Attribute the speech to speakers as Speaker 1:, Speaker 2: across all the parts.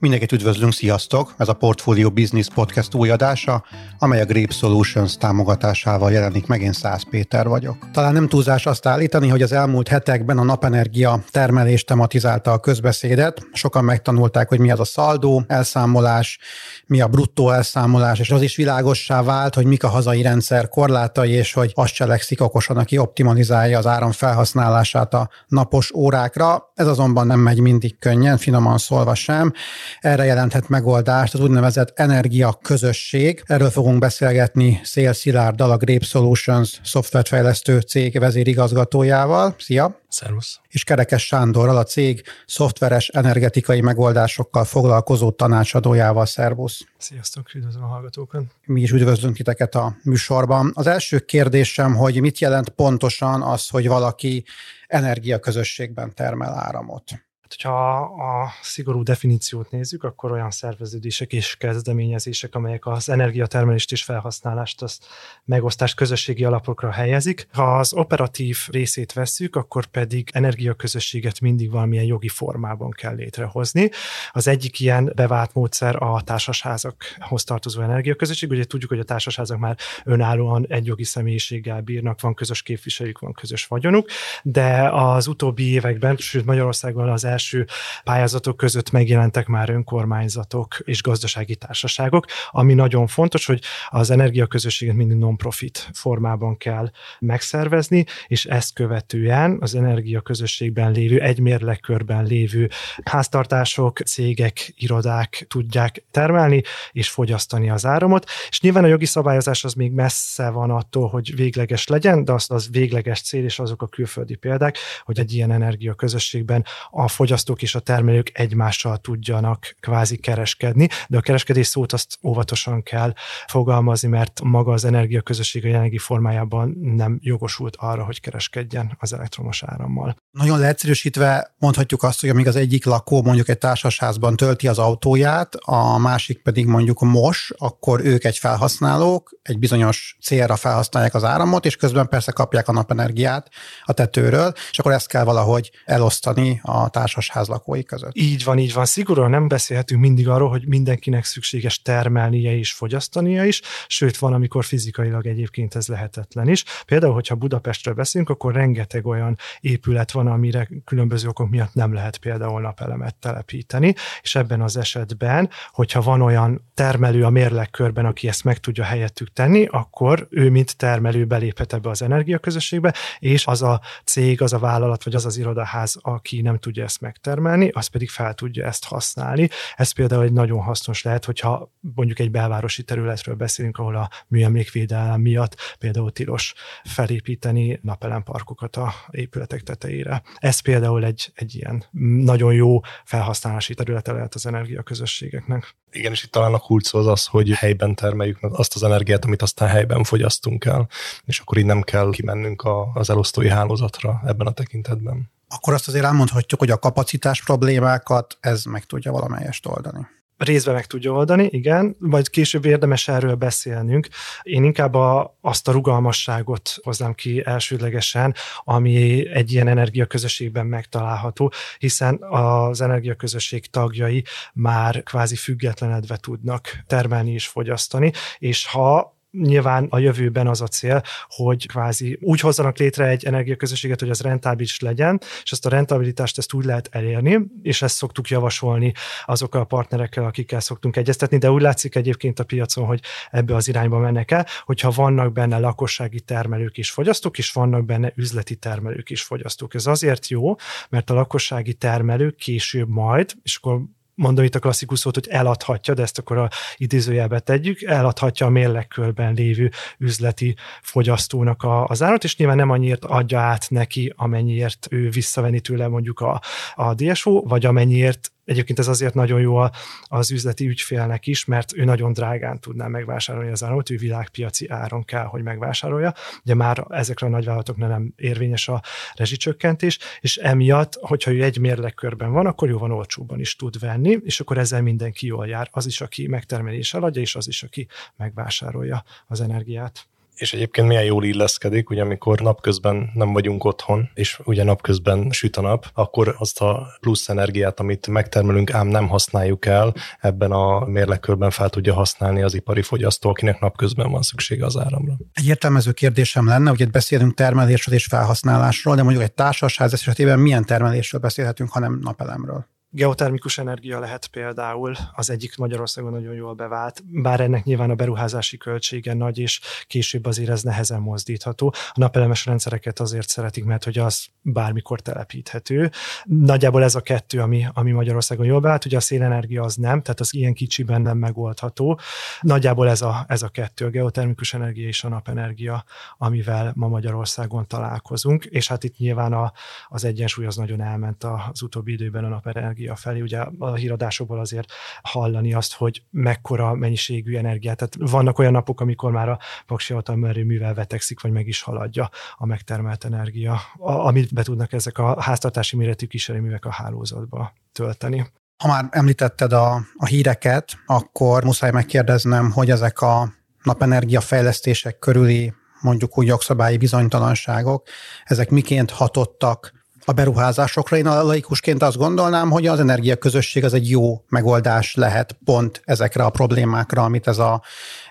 Speaker 1: Mindenkit üdvözlünk, sziasztok! Ez a Portfolio Business Podcast új adása, amely a Grape Solutions támogatásával jelenik meg, én Szász Péter vagyok. Talán nem túlzás azt állítani, hogy az elmúlt hetekben a napenergia termelés tematizálta a közbeszédet. Sokan megtanulták, hogy mi az a szaldó elszámolás, mi a bruttó elszámolás, és az is világossá vált, hogy mik a hazai rendszer korlátai, és hogy azt cselekszik okosan, aki optimalizálja az áram felhasználását a napos órákra. Ez azonban nem megy mindig könnyen, finoman szólva sem. Erre jelenthet megoldást az úgynevezett energia közösség. Erről fogunk beszélgetni Szél Szilárddal, a Grape Solutions szoftverfejlesztő cég vezérigazgatójával. Szia!
Speaker 2: Szervusz.
Speaker 1: És Kerekes Sándorral, a cég szoftveres energetikai megoldásokkal foglalkozó tanácsadójával. Szervusz!
Speaker 2: Sziasztok, üdvözlöm a hallgatókat!
Speaker 1: Mi is üdvözlünk titeket a műsorban. Az első kérdésem, hogy mit jelent pontosan az, hogy valaki energiaközösségben termel áramot?
Speaker 2: Hogyha a szigorú definíciót nézzük, akkor olyan szerveződések és kezdeményezések, amelyek az energiatermelést és felhasználást, az megosztást közösségi alapokra helyezik. Ha az operatív részét vesszük, akkor pedig energiaközösséget mindig valamilyen jogi formában kell létrehozni. Az egyik ilyen bevált módszer a társasházakhoz tartozó energiaközösség. Ugye tudjuk, hogy a társasházak már önállóan egy jogi személyiséggel bírnak, van közös képviselők, van közös vagyonuk, de az utóbbi években, sőt Magyarországon az első első pályázatok között megjelentek már önkormányzatok és gazdasági társaságok, ami nagyon fontos, hogy az energiaközösséget mindig non-profit formában kell megszervezni, és ezt követően az energiaközösségben lévő, egy mérlekkörben lévő háztartások, cégek, irodák tudják termelni és fogyasztani az áramot, és nyilván a jogi szabályozás az még messze van attól, hogy végleges legyen, de az, az végleges cél, és azok a külföldi példák, hogy egy ilyen energiaközösségben a fogyasztás fogyasztók és a termelők egymással tudjanak kvázi kereskedni, de a kereskedés szót azt óvatosan kell fogalmazni, mert maga az energiaközösség a jelenlegi formájában nem jogosult arra, hogy kereskedjen az elektromos árammal.
Speaker 1: Nagyon leegyszerűsítve mondhatjuk azt, hogy amíg az egyik lakó mondjuk egy társasházban tölti az autóját, a másik pedig mondjuk mos, akkor ők egy felhasználók, egy bizonyos célra felhasználják az áramot, és közben persze kapják a napenergiát a tetőről, és akkor ezt kell valahogy elosztani a társas társasház lakói között.
Speaker 2: Így van, így van. Szigorúan nem beszélhetünk mindig arról, hogy mindenkinek szükséges termelnie és fogyasztania is, sőt van, amikor fizikailag egyébként ez lehetetlen is. Például, hogyha Budapestről beszélünk, akkor rengeteg olyan épület van, amire különböző okok miatt nem lehet például napelemet telepíteni, és ebben az esetben, hogyha van olyan termelő a mérlekkörben, aki ezt meg tudja helyettük tenni, akkor ő, mint termelő beléphet ebbe az energiaközösségbe, és az a cég, az a vállalat, vagy az az irodaház, aki nem tudja ezt meg megtermelni, az pedig fel tudja ezt használni. Ez például egy nagyon hasznos lehet, hogyha mondjuk egy belvárosi területről beszélünk, ahol a műemlékvédelem miatt például tilos felépíteni napelemparkokat a épületek tetejére. Ez például egy, egy ilyen nagyon jó felhasználási területe lehet az energiaközösségeknek.
Speaker 3: Igen, és itt talán a kulcs az az, hogy helyben termeljük azt az energiát, amit aztán helyben fogyasztunk el, és akkor így nem kell kimennünk az elosztói hálózatra ebben a tekintetben
Speaker 1: akkor azt azért elmondhatjuk, hogy a kapacitás problémákat ez meg tudja valamelyest oldani.
Speaker 2: Részben meg tudja oldani, igen, majd később érdemes erről beszélnünk. Én inkább a, azt a rugalmasságot hoznám ki elsődlegesen, ami egy ilyen energiaközösségben megtalálható, hiszen az energiaközösség tagjai már kvázi függetlenedve tudnak termelni és fogyasztani, és ha Nyilván a jövőben az a cél, hogy kvázi úgy hozzanak létre egy energiaközösséget, hogy az rentábilis legyen, és ezt a rentabilitást ezt úgy lehet elérni, és ezt szoktuk javasolni azokkal a partnerekkel, akikkel szoktunk egyeztetni, de úgy látszik egyébként a piacon, hogy ebbe az irányba mennek el, hogyha vannak benne lakossági termelők és fogyasztók, és vannak benne üzleti termelők és fogyasztók. Ez azért jó, mert a lakossági termelők később majd, és akkor mondom itt a klasszikus szót, hogy eladhatja, de ezt akkor a idézőjelbe tegyük, eladhatja a mérlekkörben lévő üzleti fogyasztónak a, az árat, és nyilván nem annyiért adja át neki, amennyiért ő visszavenni tőle mondjuk a, a DSO, vagy amennyiért Egyébként ez azért nagyon jó az üzleti ügyfélnek is, mert ő nagyon drágán tudná megvásárolni az áramot, ő világpiaci áron kell, hogy megvásárolja. Ugye már ezekre a nagyvállalatoknál nem érvényes a rezsicsökkentés, és emiatt, hogyha ő egy mérlekkörben van, akkor jóval olcsóban is tud venni, és akkor ezzel mindenki jól jár. Az is, aki megtermelés eladja, és az is, aki megvásárolja az energiát
Speaker 3: És egyébként milyen jól illeszkedik, ugye amikor napközben nem vagyunk otthon, és ugye napközben süt a nap, akkor azt a plusz energiát, amit megtermelünk, ám nem használjuk el, ebben a mérlekörben fel tudja használni az ipari fogyasztó, akinek napközben van szüksége az áramra.
Speaker 1: Egy értelmező kérdésem lenne, hogy itt beszélünk termelésről és felhasználásról, de mondjuk egy társasház esetében milyen termelésről beszélhetünk, hanem napelemről?
Speaker 2: Geotermikus energia lehet például az egyik Magyarországon nagyon jól bevált, bár ennek nyilván a beruházási költsége nagy, és később azért ez nehezen mozdítható. A napelemes rendszereket azért szeretik, mert hogy az bármikor telepíthető. Nagyjából ez a kettő, ami, ami Magyarországon jól bevált, ugye a szélenergia az nem, tehát az ilyen kicsiben nem megoldható. Nagyjából ez a, ez a kettő, a geotermikus energia és a napenergia, amivel ma Magyarországon találkozunk, és hát itt nyilván a, az egyensúly az nagyon elment az utóbbi időben a napenergia energia felé. Ugye a híradásokból azért hallani azt, hogy mekkora mennyiségű energiát. Tehát vannak olyan napok, amikor már a paksi atomerőművel vetekszik, vagy meg is haladja a megtermelt energia, amit be tudnak ezek a háztartási méretű kísérőművek a hálózatba tölteni.
Speaker 1: Ha már említetted a, a híreket, akkor muszáj megkérdeznem, hogy ezek a napenergia fejlesztések körüli mondjuk úgy jogszabályi bizonytalanságok, ezek miként hatottak a beruházásokra. Én a laikusként azt gondolnám, hogy az energiaközösség az egy jó megoldás lehet pont ezekre a problémákra, amit ez a,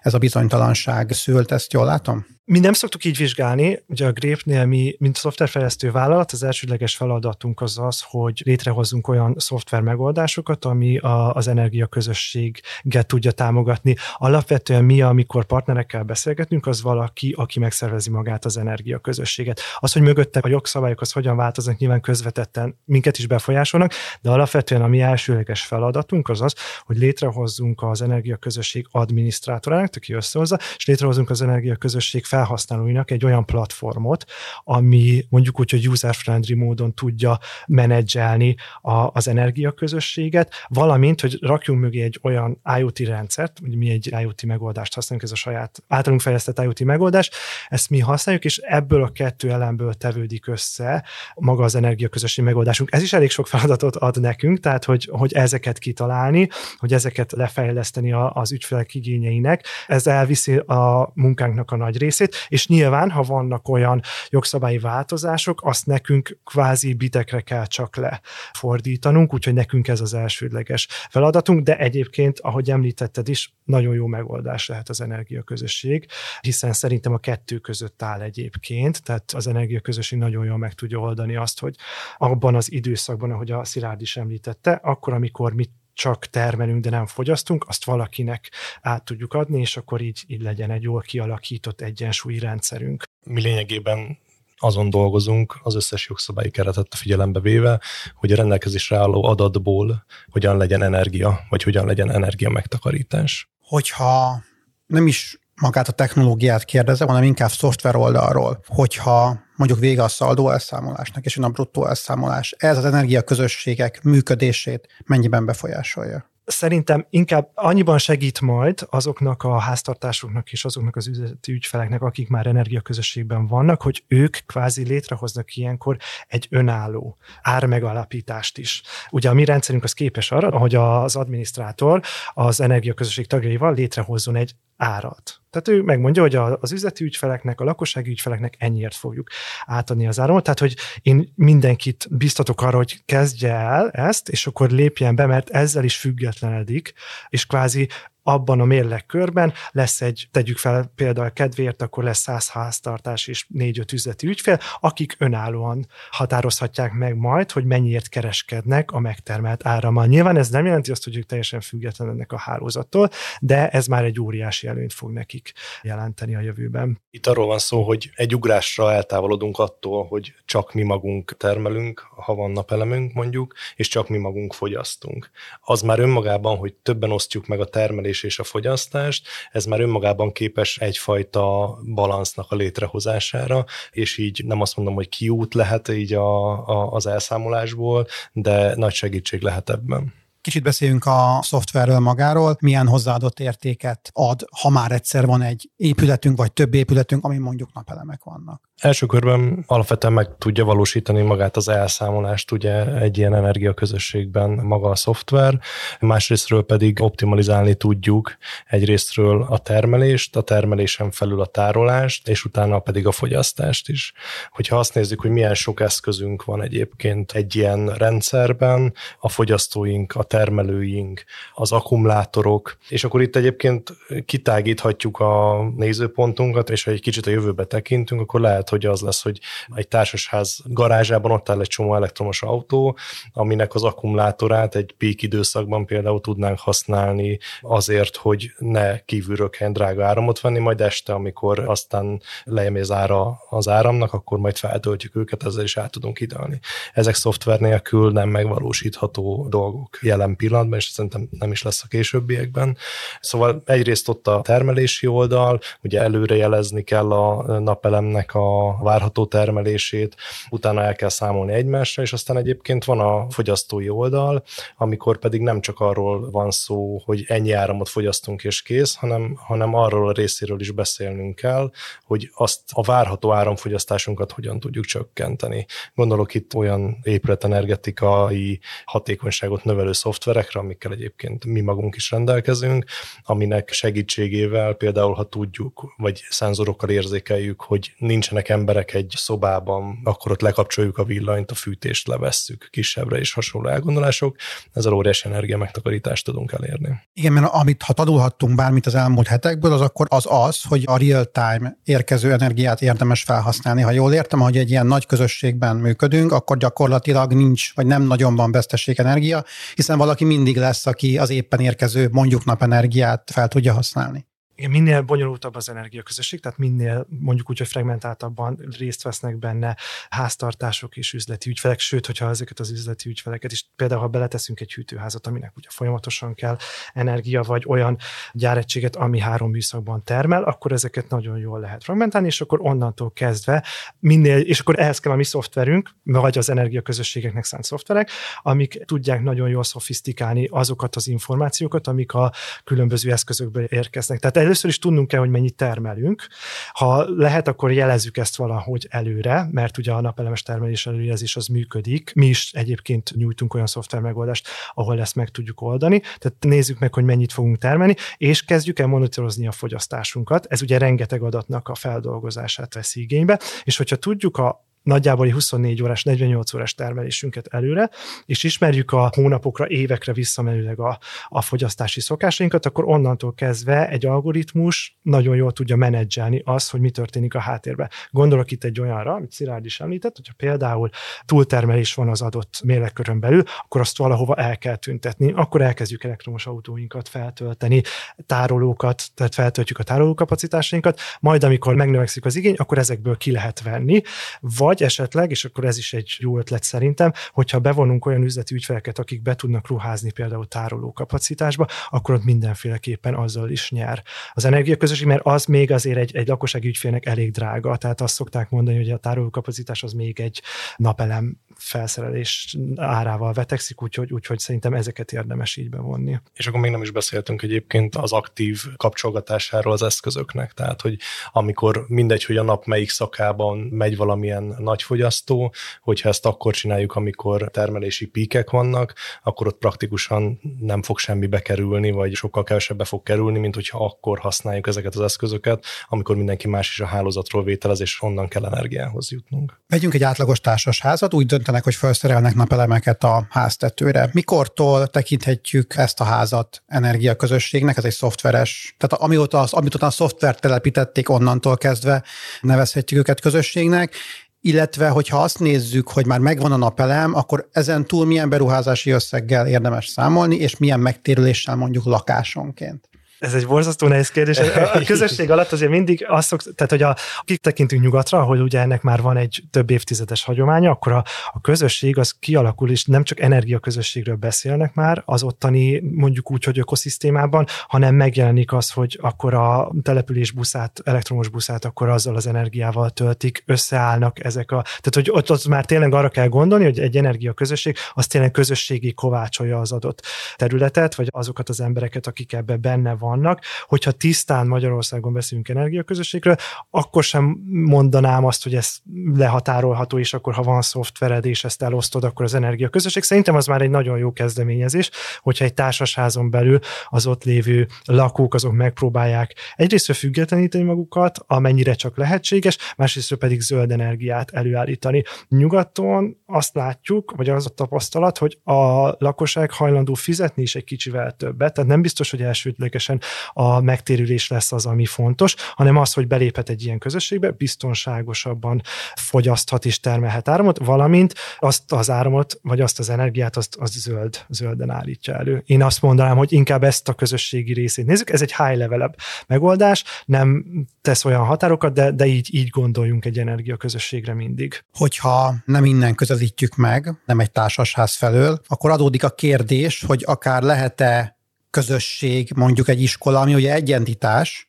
Speaker 1: ez a bizonytalanság szült. Ezt jól látom?
Speaker 2: Mi nem szoktuk így vizsgálni, ugye a Grape-nél mi, mint szoftverfejlesztő vállalat, az elsődleges feladatunk az az, hogy létrehozzunk olyan szoftver megoldásokat, ami a, az energiaközösséget tudja támogatni. Alapvetően mi, amikor partnerekkel beszélgetünk, az valaki, aki megszervezi magát az energiaközösséget. Az, hogy mögötte a jogszabályok az hogyan változnak, nyilván közvetetten minket is befolyásolnak, de alapvetően a mi elsődleges feladatunk az az, hogy létrehozzunk az energiaközösség adminisztrátorának, aki összehozza, és létrehozunk az energiaközösség fel felhasználóinak egy olyan platformot, ami mondjuk úgy, hogy user-friendly módon tudja menedzselni a, az energiaközösséget, valamint, hogy rakjunk mögé egy olyan IoT rendszert, hogy mi egy IoT megoldást használunk, ez a saját általunk fejlesztett IoT megoldás, ezt mi használjuk, és ebből a kettő elemből tevődik össze maga az energiaközösség megoldásunk. Ez is elég sok feladatot ad nekünk, tehát hogy, hogy ezeket kitalálni, hogy ezeket lefejleszteni az ügyfelek igényeinek, ez elviszi a munkánknak a nagy részét, és nyilván, ha vannak olyan jogszabályi változások, azt nekünk kvázi bitekre kell csak lefordítanunk, úgyhogy nekünk ez az elsődleges feladatunk, de egyébként, ahogy említetted is, nagyon jó megoldás lehet az energiaközösség, hiszen szerintem a kettő között áll egyébként, tehát az energiaközösség nagyon jól meg tudja oldani azt, hogy abban az időszakban, ahogy a Szilárd is említette, akkor, amikor mit csak termelünk, de nem fogyasztunk, azt valakinek át tudjuk adni, és akkor így, így legyen egy jól kialakított egyensúlyi rendszerünk.
Speaker 3: Mi lényegében azon dolgozunk, az összes jogszabályi keretet figyelembe véve, hogy a rendelkezésre álló adatból hogyan legyen energia, vagy hogyan legyen energia megtakarítás.
Speaker 1: Hogyha nem is magát a technológiát kérdezem, hanem inkább szoftver oldalról, hogyha mondjuk vége a szaldó elszámolásnak, és a bruttó elszámolás, ez az energiaközösségek működését mennyiben befolyásolja?
Speaker 2: szerintem inkább annyiban segít majd azoknak a háztartásoknak és azoknak az üzleti ügyfeleknek, akik már energiaközösségben vannak, hogy ők kvázi létrehoznak ilyenkor egy önálló ármegalapítást is. Ugye a mi rendszerünk az képes arra, hogy az adminisztrátor az energiaközösség tagjaival létrehozzon egy árat. Tehát ő megmondja, hogy az üzleti ügyfeleknek, a lakossági ügyfeleknek ennyiért fogjuk átadni az áramot. Tehát, hogy én mindenkit biztatok arra, hogy kezdje el ezt, és akkor lépjen be, mert ezzel is függetlenedik, és kvázi abban a mérlekkörben lesz egy, tegyük fel például kedvéért, akkor lesz 100 háztartás és 4-5 üzleti ügyfél, akik önállóan határozhatják meg majd, hogy mennyiért kereskednek a megtermelt árammal. Nyilván ez nem jelenti azt, hogy ők teljesen függetlenek a hálózattól, de ez már egy óriási előnyt fog nekik jelenteni a jövőben.
Speaker 3: Itt arról van szó, hogy egy ugrásra eltávolodunk attól, hogy csak mi magunk termelünk, ha van napelemünk mondjuk, és csak mi magunk fogyasztunk. Az már önmagában, hogy többen osztjuk meg a termelés termelés és a fogyasztást, ez már önmagában képes egyfajta balansznak a létrehozására, és így nem azt mondom, hogy kiút lehet így a, a, az elszámolásból, de nagy segítség lehet ebben.
Speaker 1: Kicsit beszéljünk a szoftverről magáról, milyen hozzáadott értéket ad, ha már egyszer van egy épületünk, vagy több épületünk, ami mondjuk napelemek vannak.
Speaker 3: Első körben alapvetően meg tudja valósítani magát az elszámolást ugye egy ilyen energiaközösségben maga a szoftver, másrésztről pedig optimalizálni tudjuk egyrésztről a termelést, a termelésen felül a tárolást, és utána pedig a fogyasztást is. Hogyha azt nézzük, hogy milyen sok eszközünk van egyébként egy ilyen rendszerben, a fogyasztóink, a termelőink, az akkumulátorok, és akkor itt egyébként kitágíthatjuk a nézőpontunkat, és ha egy kicsit a jövőbe tekintünk, akkor lehet, hogy az lesz, hogy egy társasház garázsában ott áll egy csomó elektromos autó, aminek az akkumulátorát egy pík időszakban például tudnánk használni azért, hogy ne kívülről kelljen drága áramot venni, majd este, amikor aztán lejeméz ára az áramnak, akkor majd feltöltjük őket, ezzel is át tudunk idealni. Ezek szoftver nélkül nem megvalósítható dolgok jelen pillanatban, és szerintem nem is lesz a későbbiekben. Szóval egyrészt ott a termelési oldal, ugye előrejelezni kell a napelemnek a várható termelését, utána el kell számolni egymásra, és aztán egyébként van a fogyasztói oldal, amikor pedig nem csak arról van szó, hogy ennyi áramot fogyasztunk és kész, hanem, hanem arról a részéről is beszélnünk kell, hogy azt a várható áramfogyasztásunkat hogyan tudjuk csökkenteni. Gondolok itt olyan épületenergetikai hatékonyságot növelő szoftverekre, amikkel egyébként mi magunk is rendelkezünk, aminek segítségével például, ha tudjuk, vagy szenzorokkal érzékeljük, hogy nincsenek emberek egy szobában, akkor ott lekapcsoljuk a villanyt, a fűtést levesszük kisebbre és hasonló elgondolások. Ezzel óriási energia megtakarítást tudunk elérni.
Speaker 1: Igen, mert amit ha tanulhattunk bármit az elmúlt hetekből, az akkor az az, hogy a real-time érkező energiát érdemes felhasználni. Ha jól értem, hogy egy ilyen nagy közösségben működünk, akkor gyakorlatilag nincs, vagy nem nagyon van veszteség energia, hiszen valaki mindig lesz, aki az éppen érkező mondjuk napenergiát fel tudja használni
Speaker 2: minél bonyolultabb az energiaközösség, tehát minél mondjuk úgy, hogy fragmentáltabban részt vesznek benne háztartások és üzleti ügyfelek, sőt, hogyha ezeket az üzleti ügyfeleket is, például ha beleteszünk egy hűtőházat, aminek ugye folyamatosan kell energia, vagy olyan gyáregységet, ami három műszakban termel, akkor ezeket nagyon jól lehet fragmentálni, és akkor onnantól kezdve minél, és akkor ehhez kell a mi szoftverünk, vagy az energiaközösségeknek szánt szoftverek, amik tudják nagyon jól szofisztikálni azokat az információkat, amik a különböző eszközökből érkeznek. Tehát először is tudnunk kell, hogy mennyit termelünk. Ha lehet, akkor jelezzük ezt valahogy előre, mert ugye a napelemes termelés előjelzés az működik. Mi is egyébként nyújtunk olyan szoftver megoldást, ahol ezt meg tudjuk oldani. Tehát nézzük meg, hogy mennyit fogunk termelni, és kezdjük el monitorozni a fogyasztásunkat. Ez ugye rengeteg adatnak a feldolgozását veszi igénybe, és hogyha tudjuk a nagyjából 24 órás, 48 órás termelésünket előre, és ismerjük a hónapokra, évekre visszamenőleg a, a fogyasztási szokásainkat, akkor onnantól kezdve egy algoritmus nagyon jól tudja menedzselni azt, hogy mi történik a háttérben. Gondolok itt egy olyanra, amit Szilárd is említett, hogyha például túltermelés van az adott mérlegkörön belül, akkor azt valahova el kell tüntetni, akkor elkezdjük elektromos autóinkat feltölteni, tárolókat, tehát feltöltjük a tárolókapacitásainkat, majd amikor megnövekszik az igény, akkor ezekből ki lehet venni, vagy vagy esetleg, és akkor ez is egy jó ötlet szerintem, hogyha bevonunk olyan üzleti ügyfeleket, akik be tudnak ruházni például tároló kapacitásba, akkor ott mindenféleképpen azzal is nyer. Az energiaközösség, mert az még azért egy, egy lakossági ügyfélnek elég drága, tehát azt szokták mondani, hogy a tároló kapacitás az még egy napelem felszerelés árával vetekszik, úgyhogy, úgyhogy szerintem ezeket érdemes így bevonni.
Speaker 3: És akkor még nem is beszéltünk egyébként az aktív kapcsolgatásáról az eszközöknek, tehát hogy amikor mindegy, hogy a nap melyik szakában megy valamilyen nagy fogyasztó, hogyha ezt akkor csináljuk, amikor termelési píkek vannak, akkor ott praktikusan nem fog semmi bekerülni, vagy sokkal kevesebbe fog kerülni, mint hogyha akkor használjuk ezeket az eszközöket, amikor mindenki más is a hálózatról vételez, és onnan kell energiához jutnunk.
Speaker 1: Vegyünk egy átlagos társasházat, úgy döntenek, hogy felszerelnek napelemeket a háztetőre. Mikortól tekinthetjük ezt a házat energiaközösségnek? Ez egy szoftveres, tehát amióta, az, amióta a szoftvert telepítették, onnantól kezdve nevezhetjük őket közösségnek, illetve hogyha azt nézzük, hogy már megvan a napelem, akkor ezen túl milyen beruházási összeggel érdemes számolni, és milyen megtérüléssel mondjuk lakásonként.
Speaker 2: Ez egy borzasztó nehéz kérdés. A közösség alatt azért mindig azt szok, tehát hogy a, akik tekintünk nyugatra, hogy ugye ennek már van egy több évtizedes hagyománya, akkor a, a közösség az kialakul, és nem csak energiaközösségről beszélnek már az ottani mondjuk úgy, hogy ökoszisztémában, hanem megjelenik az, hogy akkor a település buszát, elektromos buszát akkor azzal az energiával töltik, összeállnak ezek a, tehát hogy ott, ott már tényleg arra kell gondolni, hogy egy energiaközösség az tényleg közösségi kovácsolja az adott területet, vagy azokat az embereket, akik ebbe benne vannak. Hogyha tisztán Magyarországon beszélünk energiaközösségről, akkor sem mondanám azt, hogy ez lehatárolható, és akkor ha van szoftvered, és ezt elosztod, akkor az energiaközösség. Szerintem az már egy nagyon jó kezdeményezés, hogyha egy társasházon belül az ott lévő lakók azok megpróbálják egyrészt függetleníteni magukat, amennyire csak lehetséges, másrészt pedig zöld energiát előállítani. Nyugaton azt látjuk, vagy az a tapasztalat, hogy a lakosság hajlandó fizetni is egy kicsivel többet, tehát nem biztos, hogy elsődlegesen a megtérülés lesz az, ami fontos, hanem az, hogy beléphet egy ilyen közösségbe, biztonságosabban fogyaszthat és termelhet áramot, valamint azt az áramot, vagy azt az energiát, azt, azt zöld, zölden állítja elő. Én azt mondanám, hogy inkább ezt a közösségi részét nézzük, ez egy high level megoldás, nem tesz olyan határokat, de, de így, így gondoljunk egy energiaközösségre mindig.
Speaker 1: Hogyha nem innen közelítjük meg, nem egy társasház felől, akkor adódik a kérdés, hogy akár lehet-e közösség, mondjuk egy iskola, ami ugye egy entitás,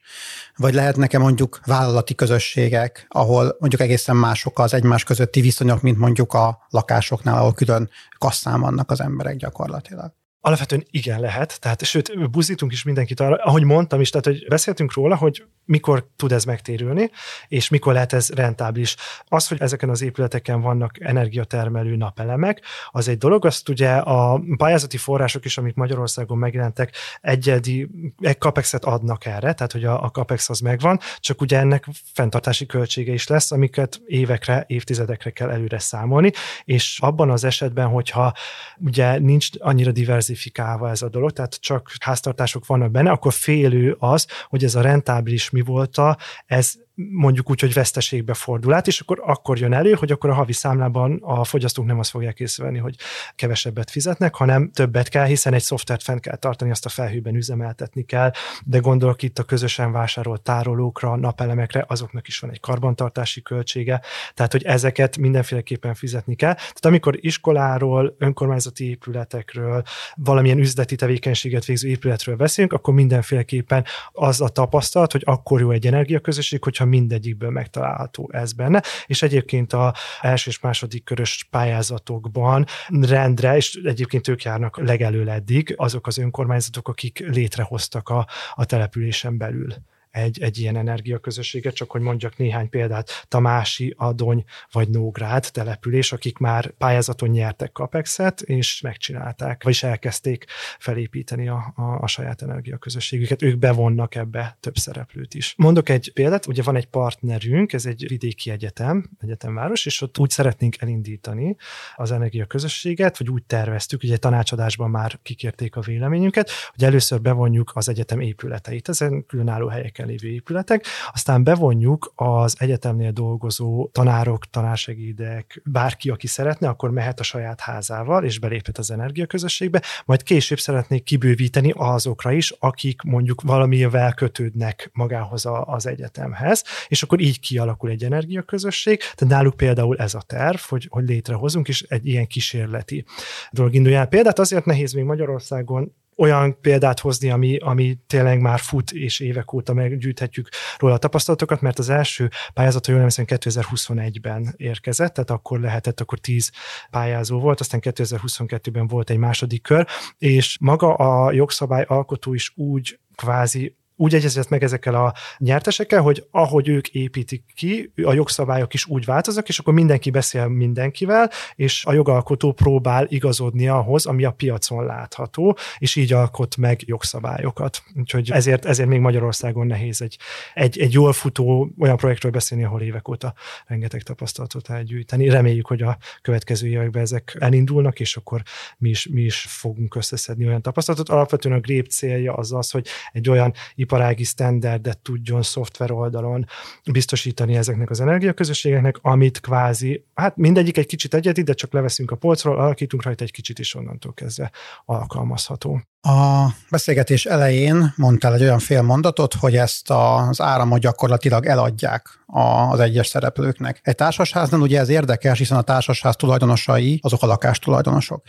Speaker 1: vagy lehetnek-e mondjuk vállalati közösségek, ahol mondjuk egészen mások az egymás közötti viszonyok, mint mondjuk a lakásoknál, ahol külön kasszán vannak az emberek gyakorlatilag.
Speaker 2: Alapvetően igen lehet, tehát sőt, buzítunk is mindenkit arra, ahogy mondtam is, tehát hogy beszéltünk róla, hogy mikor tud ez megtérülni, és mikor lehet ez rentábilis. Az, hogy ezeken az épületeken vannak energiatermelő napelemek, az egy dolog, azt ugye a pályázati források is, amik Magyarországon megjelentek, egyedi egy capexet adnak erre, tehát hogy a, a capex az megvan, csak ugye ennek fenntartási költsége is lesz, amiket évekre, évtizedekre kell előre számolni, és abban az esetben, hogyha ugye nincs annyira divers diversifikálva ez a dolog, tehát csak háztartások vannak benne, akkor félő az, hogy ez a rentábilis mi volt, ez mondjuk úgy, hogy veszteségbe fordul át, és akkor, akkor jön elő, hogy akkor a havi számlában a fogyasztók nem azt fogják észrevenni, hogy kevesebbet fizetnek, hanem többet kell, hiszen egy szoftvert fent kell tartani, azt a felhőben üzemeltetni kell, de gondolok itt a közösen vásárolt tárolókra, napelemekre, azoknak is van egy karbantartási költsége, tehát hogy ezeket mindenféleképpen fizetni kell. Tehát amikor iskoláról, önkormányzati épületekről, valamilyen üzleti tevékenységet végző épületről beszélünk, akkor mindenféleképpen az a tapasztalat, hogy akkor jó egy energiaközösség, hogyha mindegyikből megtalálható ez benne, és egyébként a első és második körös pályázatokban rendre, és egyébként ők járnak legelől eddig, azok az önkormányzatok, akik létrehoztak a, a településen belül egy, egy ilyen energiaközösséget, csak hogy mondjak néhány példát, Tamási, Adony vagy Nógrád település, akik már pályázaton nyertek Capexet, és megcsinálták, vagyis elkezdték felépíteni a, a, a saját energiaközösségüket. Ők bevonnak ebbe több szereplőt is. Mondok egy példát, ugye van egy partnerünk, ez egy vidéki egyetem, egyetemváros, és ott úgy szeretnénk elindítani az energiaközösséget, vagy úgy terveztük, ugye tanácsadásban már kikérték a véleményünket, hogy először bevonjuk az egyetem épületeit, ezen különálló helyek környéken lévő épületek, aztán bevonjuk az egyetemnél dolgozó tanárok, tanársegédek, bárki, aki szeretne, akkor mehet a saját házával, és beléphet az energiaközösségbe, majd később szeretnék kibővíteni azokra is, akik mondjuk valamivel kötődnek magához a, az egyetemhez, és akkor így kialakul egy energiaközösség. Tehát náluk például ez a terv, hogy, hogy létrehozunk, és egy ilyen kísérleti dolog induljon. Példát azért nehéz még Magyarországon olyan példát hozni, ami, ami tényleg már fut, és évek óta meggyűjthetjük róla a tapasztalatokat, mert az első pályázat, ha jól emlékszem, 2021-ben érkezett, tehát akkor lehetett, akkor 10 pályázó volt, aztán 2022-ben volt egy második kör, és maga a jogszabály alkotó is úgy kvázi úgy egyezett meg ezekkel a nyertesekkel, hogy ahogy ők építik ki, a jogszabályok is úgy változnak, és akkor mindenki beszél mindenkivel, és a jogalkotó próbál igazodni ahhoz, ami a piacon látható, és így alkot meg jogszabályokat. Úgyhogy ezért, ezért még Magyarországon nehéz egy, egy, egy jól futó olyan projektről beszélni, ahol évek óta rengeteg tapasztalatot elgyűjteni. Reméljük, hogy a következő években ezek elindulnak, és akkor mi is, mi is fogunk összeszedni olyan tapasztalatot. Alapvetően a GRÉP célja az az, hogy egy olyan iparági standardet tudjon szoftver oldalon biztosítani ezeknek az energiaközösségeknek, amit kvázi, hát mindegyik egy kicsit egyedi, de csak leveszünk a polcról, alakítunk rajta egy kicsit is onnantól kezdve alkalmazható.
Speaker 1: A beszélgetés elején mondtál egy olyan fél mondatot, hogy ezt az áramot gyakorlatilag eladják az egyes szereplőknek. Egy társasháznál ugye ez érdekes, hiszen a társasház tulajdonosai azok a lakástulajdonosok.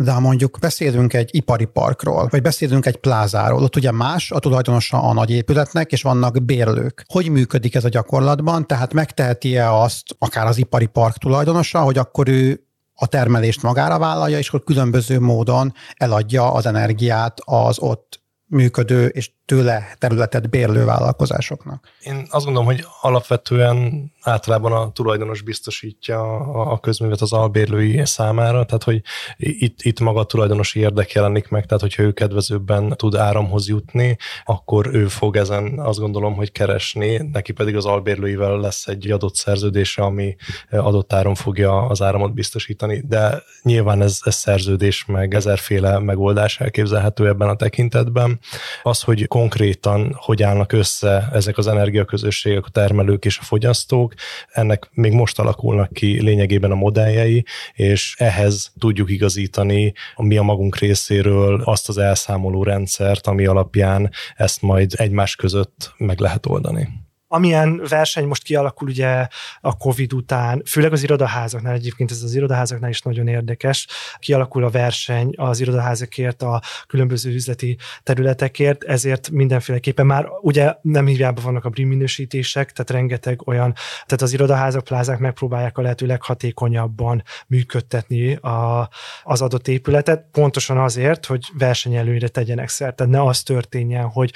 Speaker 1: De ha mondjuk beszélünk egy ipari parkról, vagy beszélünk egy plázáról, ott ugye más a tulajdonosa a nagy épületnek, és vannak bérlők. Hogy működik ez a gyakorlatban? Tehát megteheti-e azt akár az ipari park tulajdonosa, hogy akkor ő a termelést magára vállalja, és akkor különböző módon eladja az energiát az ott működő és tőle területet bérlő vállalkozásoknak.
Speaker 3: Én azt gondolom, hogy alapvetően általában a tulajdonos biztosítja a közművet az albérlői számára, tehát hogy itt, itt maga a tulajdonosi érdek jelenik meg, tehát hogyha ő kedvezőbben tud áramhoz jutni, akkor ő fog ezen azt gondolom, hogy keresni, neki pedig az albérlőivel lesz egy adott szerződése, ami adott áron fogja az áramot biztosítani, de nyilván ez, ez szerződés, meg ezerféle megoldás elképzelhető ebben a tekintetben. Az, hogy konkrétan hogy állnak össze ezek az energiaközösségek, a termelők és a fogyasztók, ennek még most alakulnak ki lényegében a modelljei, és ehhez tudjuk igazítani mi a magunk részéről azt az elszámoló rendszert, ami alapján ezt majd egymás között meg lehet oldani
Speaker 2: amilyen verseny most kialakul ugye a Covid után, főleg az irodaházaknál, egyébként ez az irodaházaknál is nagyon érdekes, kialakul a verseny az irodaházakért, a különböző üzleti területekért, ezért mindenféleképpen már ugye nem hívjában vannak a BRIM minősítések, tehát rengeteg olyan, tehát az irodaházak, plázák megpróbálják a lehető leghatékonyabban működtetni a, az adott épületet, pontosan azért, hogy versenyelőre tegyenek szert. Tehát ne az történjen, hogy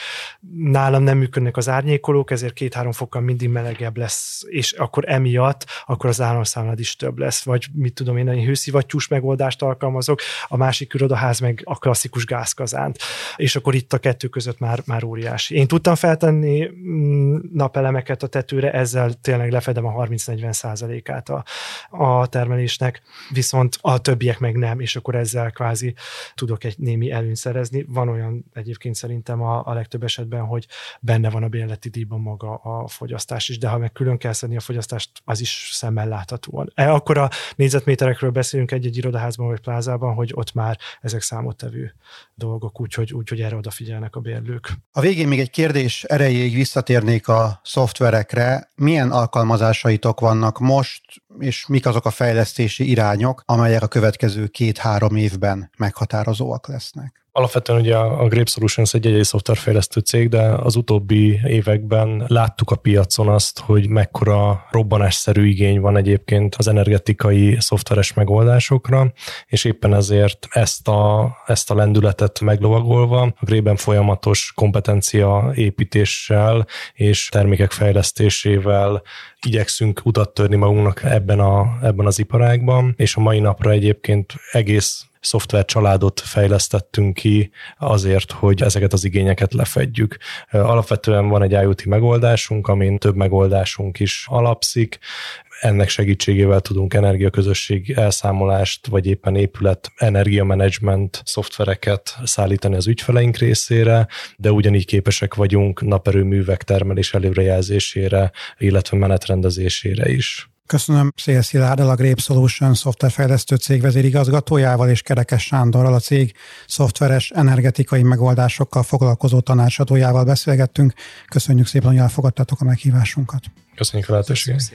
Speaker 2: nálam nem működnek az árnyékolók, ezért két három fokkal mindig melegebb lesz, és akkor emiatt akkor az áramszámlád is több lesz, vagy mit tudom én, egy hőszivattyús megoldást alkalmazok, a másik irodaház meg a klasszikus gázkazánt, és akkor itt a kettő között már, már óriási. Én tudtam feltenni mm, napelemeket a tetőre, ezzel tényleg lefedem a 30-40 százalékát a, a termelésnek, viszont a többiek meg nem, és akkor ezzel kvázi tudok egy némi előnyt szerezni. Van olyan egyébként szerintem a, a legtöbb esetben, hogy benne van a bérleti díjban maga a a fogyasztás is, de ha meg külön kell szedni a fogyasztást, az is szemmel láthatóan. E, akkor a négyzetméterekről beszélünk egy-egy irodaházban vagy plázában, hogy ott már ezek számottevő dolgok, úgyhogy, úgyhogy erre odafigyelnek a bérlők.
Speaker 1: A végén még egy kérdés erejéig visszatérnék a szoftverekre. Milyen alkalmazásaitok vannak most, és mik azok a fejlesztési irányok, amelyek a következő két-három évben meghatározóak lesznek?
Speaker 3: Alapvetően ugye a Grape Solutions egy egy szoftverfejlesztő cég, de az utóbbi években láttuk a piacon azt, hogy mekkora robbanásszerű igény van egyébként az energetikai szoftveres megoldásokra, és éppen ezért ezt a, ezt a lendületet meglovagolva a Grape-ben folyamatos kompetencia építéssel és termékek fejlesztésével igyekszünk utat törni magunknak ebben, a, ebben az iparágban, és a mai napra egyébként egész szoftver családot fejlesztettünk ki azért, hogy ezeket az igényeket lefedjük. Alapvetően van egy IoT megoldásunk, amin több megoldásunk is alapszik, ennek segítségével tudunk energiaközösség elszámolást, vagy éppen épület energiamenedzsment szoftvereket szállítani az ügyfeleink részére, de ugyanígy képesek vagyunk naperőművek termelés előrejelzésére, illetve menetrendezésére is.
Speaker 1: Köszönöm Szél Szilárdal, a Grape Solution szoftverfejlesztő cég vezérigazgatójával és Kerekes Sándorral, a cég szoftveres energetikai megoldásokkal foglalkozó tanácsadójával beszélgettünk. Köszönjük szépen, hogy elfogadtátok a meghívásunkat.
Speaker 3: Köszönjük a lehetőséget.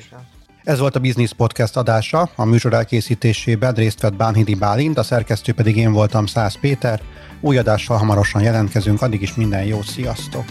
Speaker 1: Ez volt a Business Podcast adása. A műsor elkészítésében részt vett Bánhidi Bálint, a szerkesztő pedig én voltam Szász Péter. Új adással hamarosan jelentkezünk, addig is minden jót, sziasztok!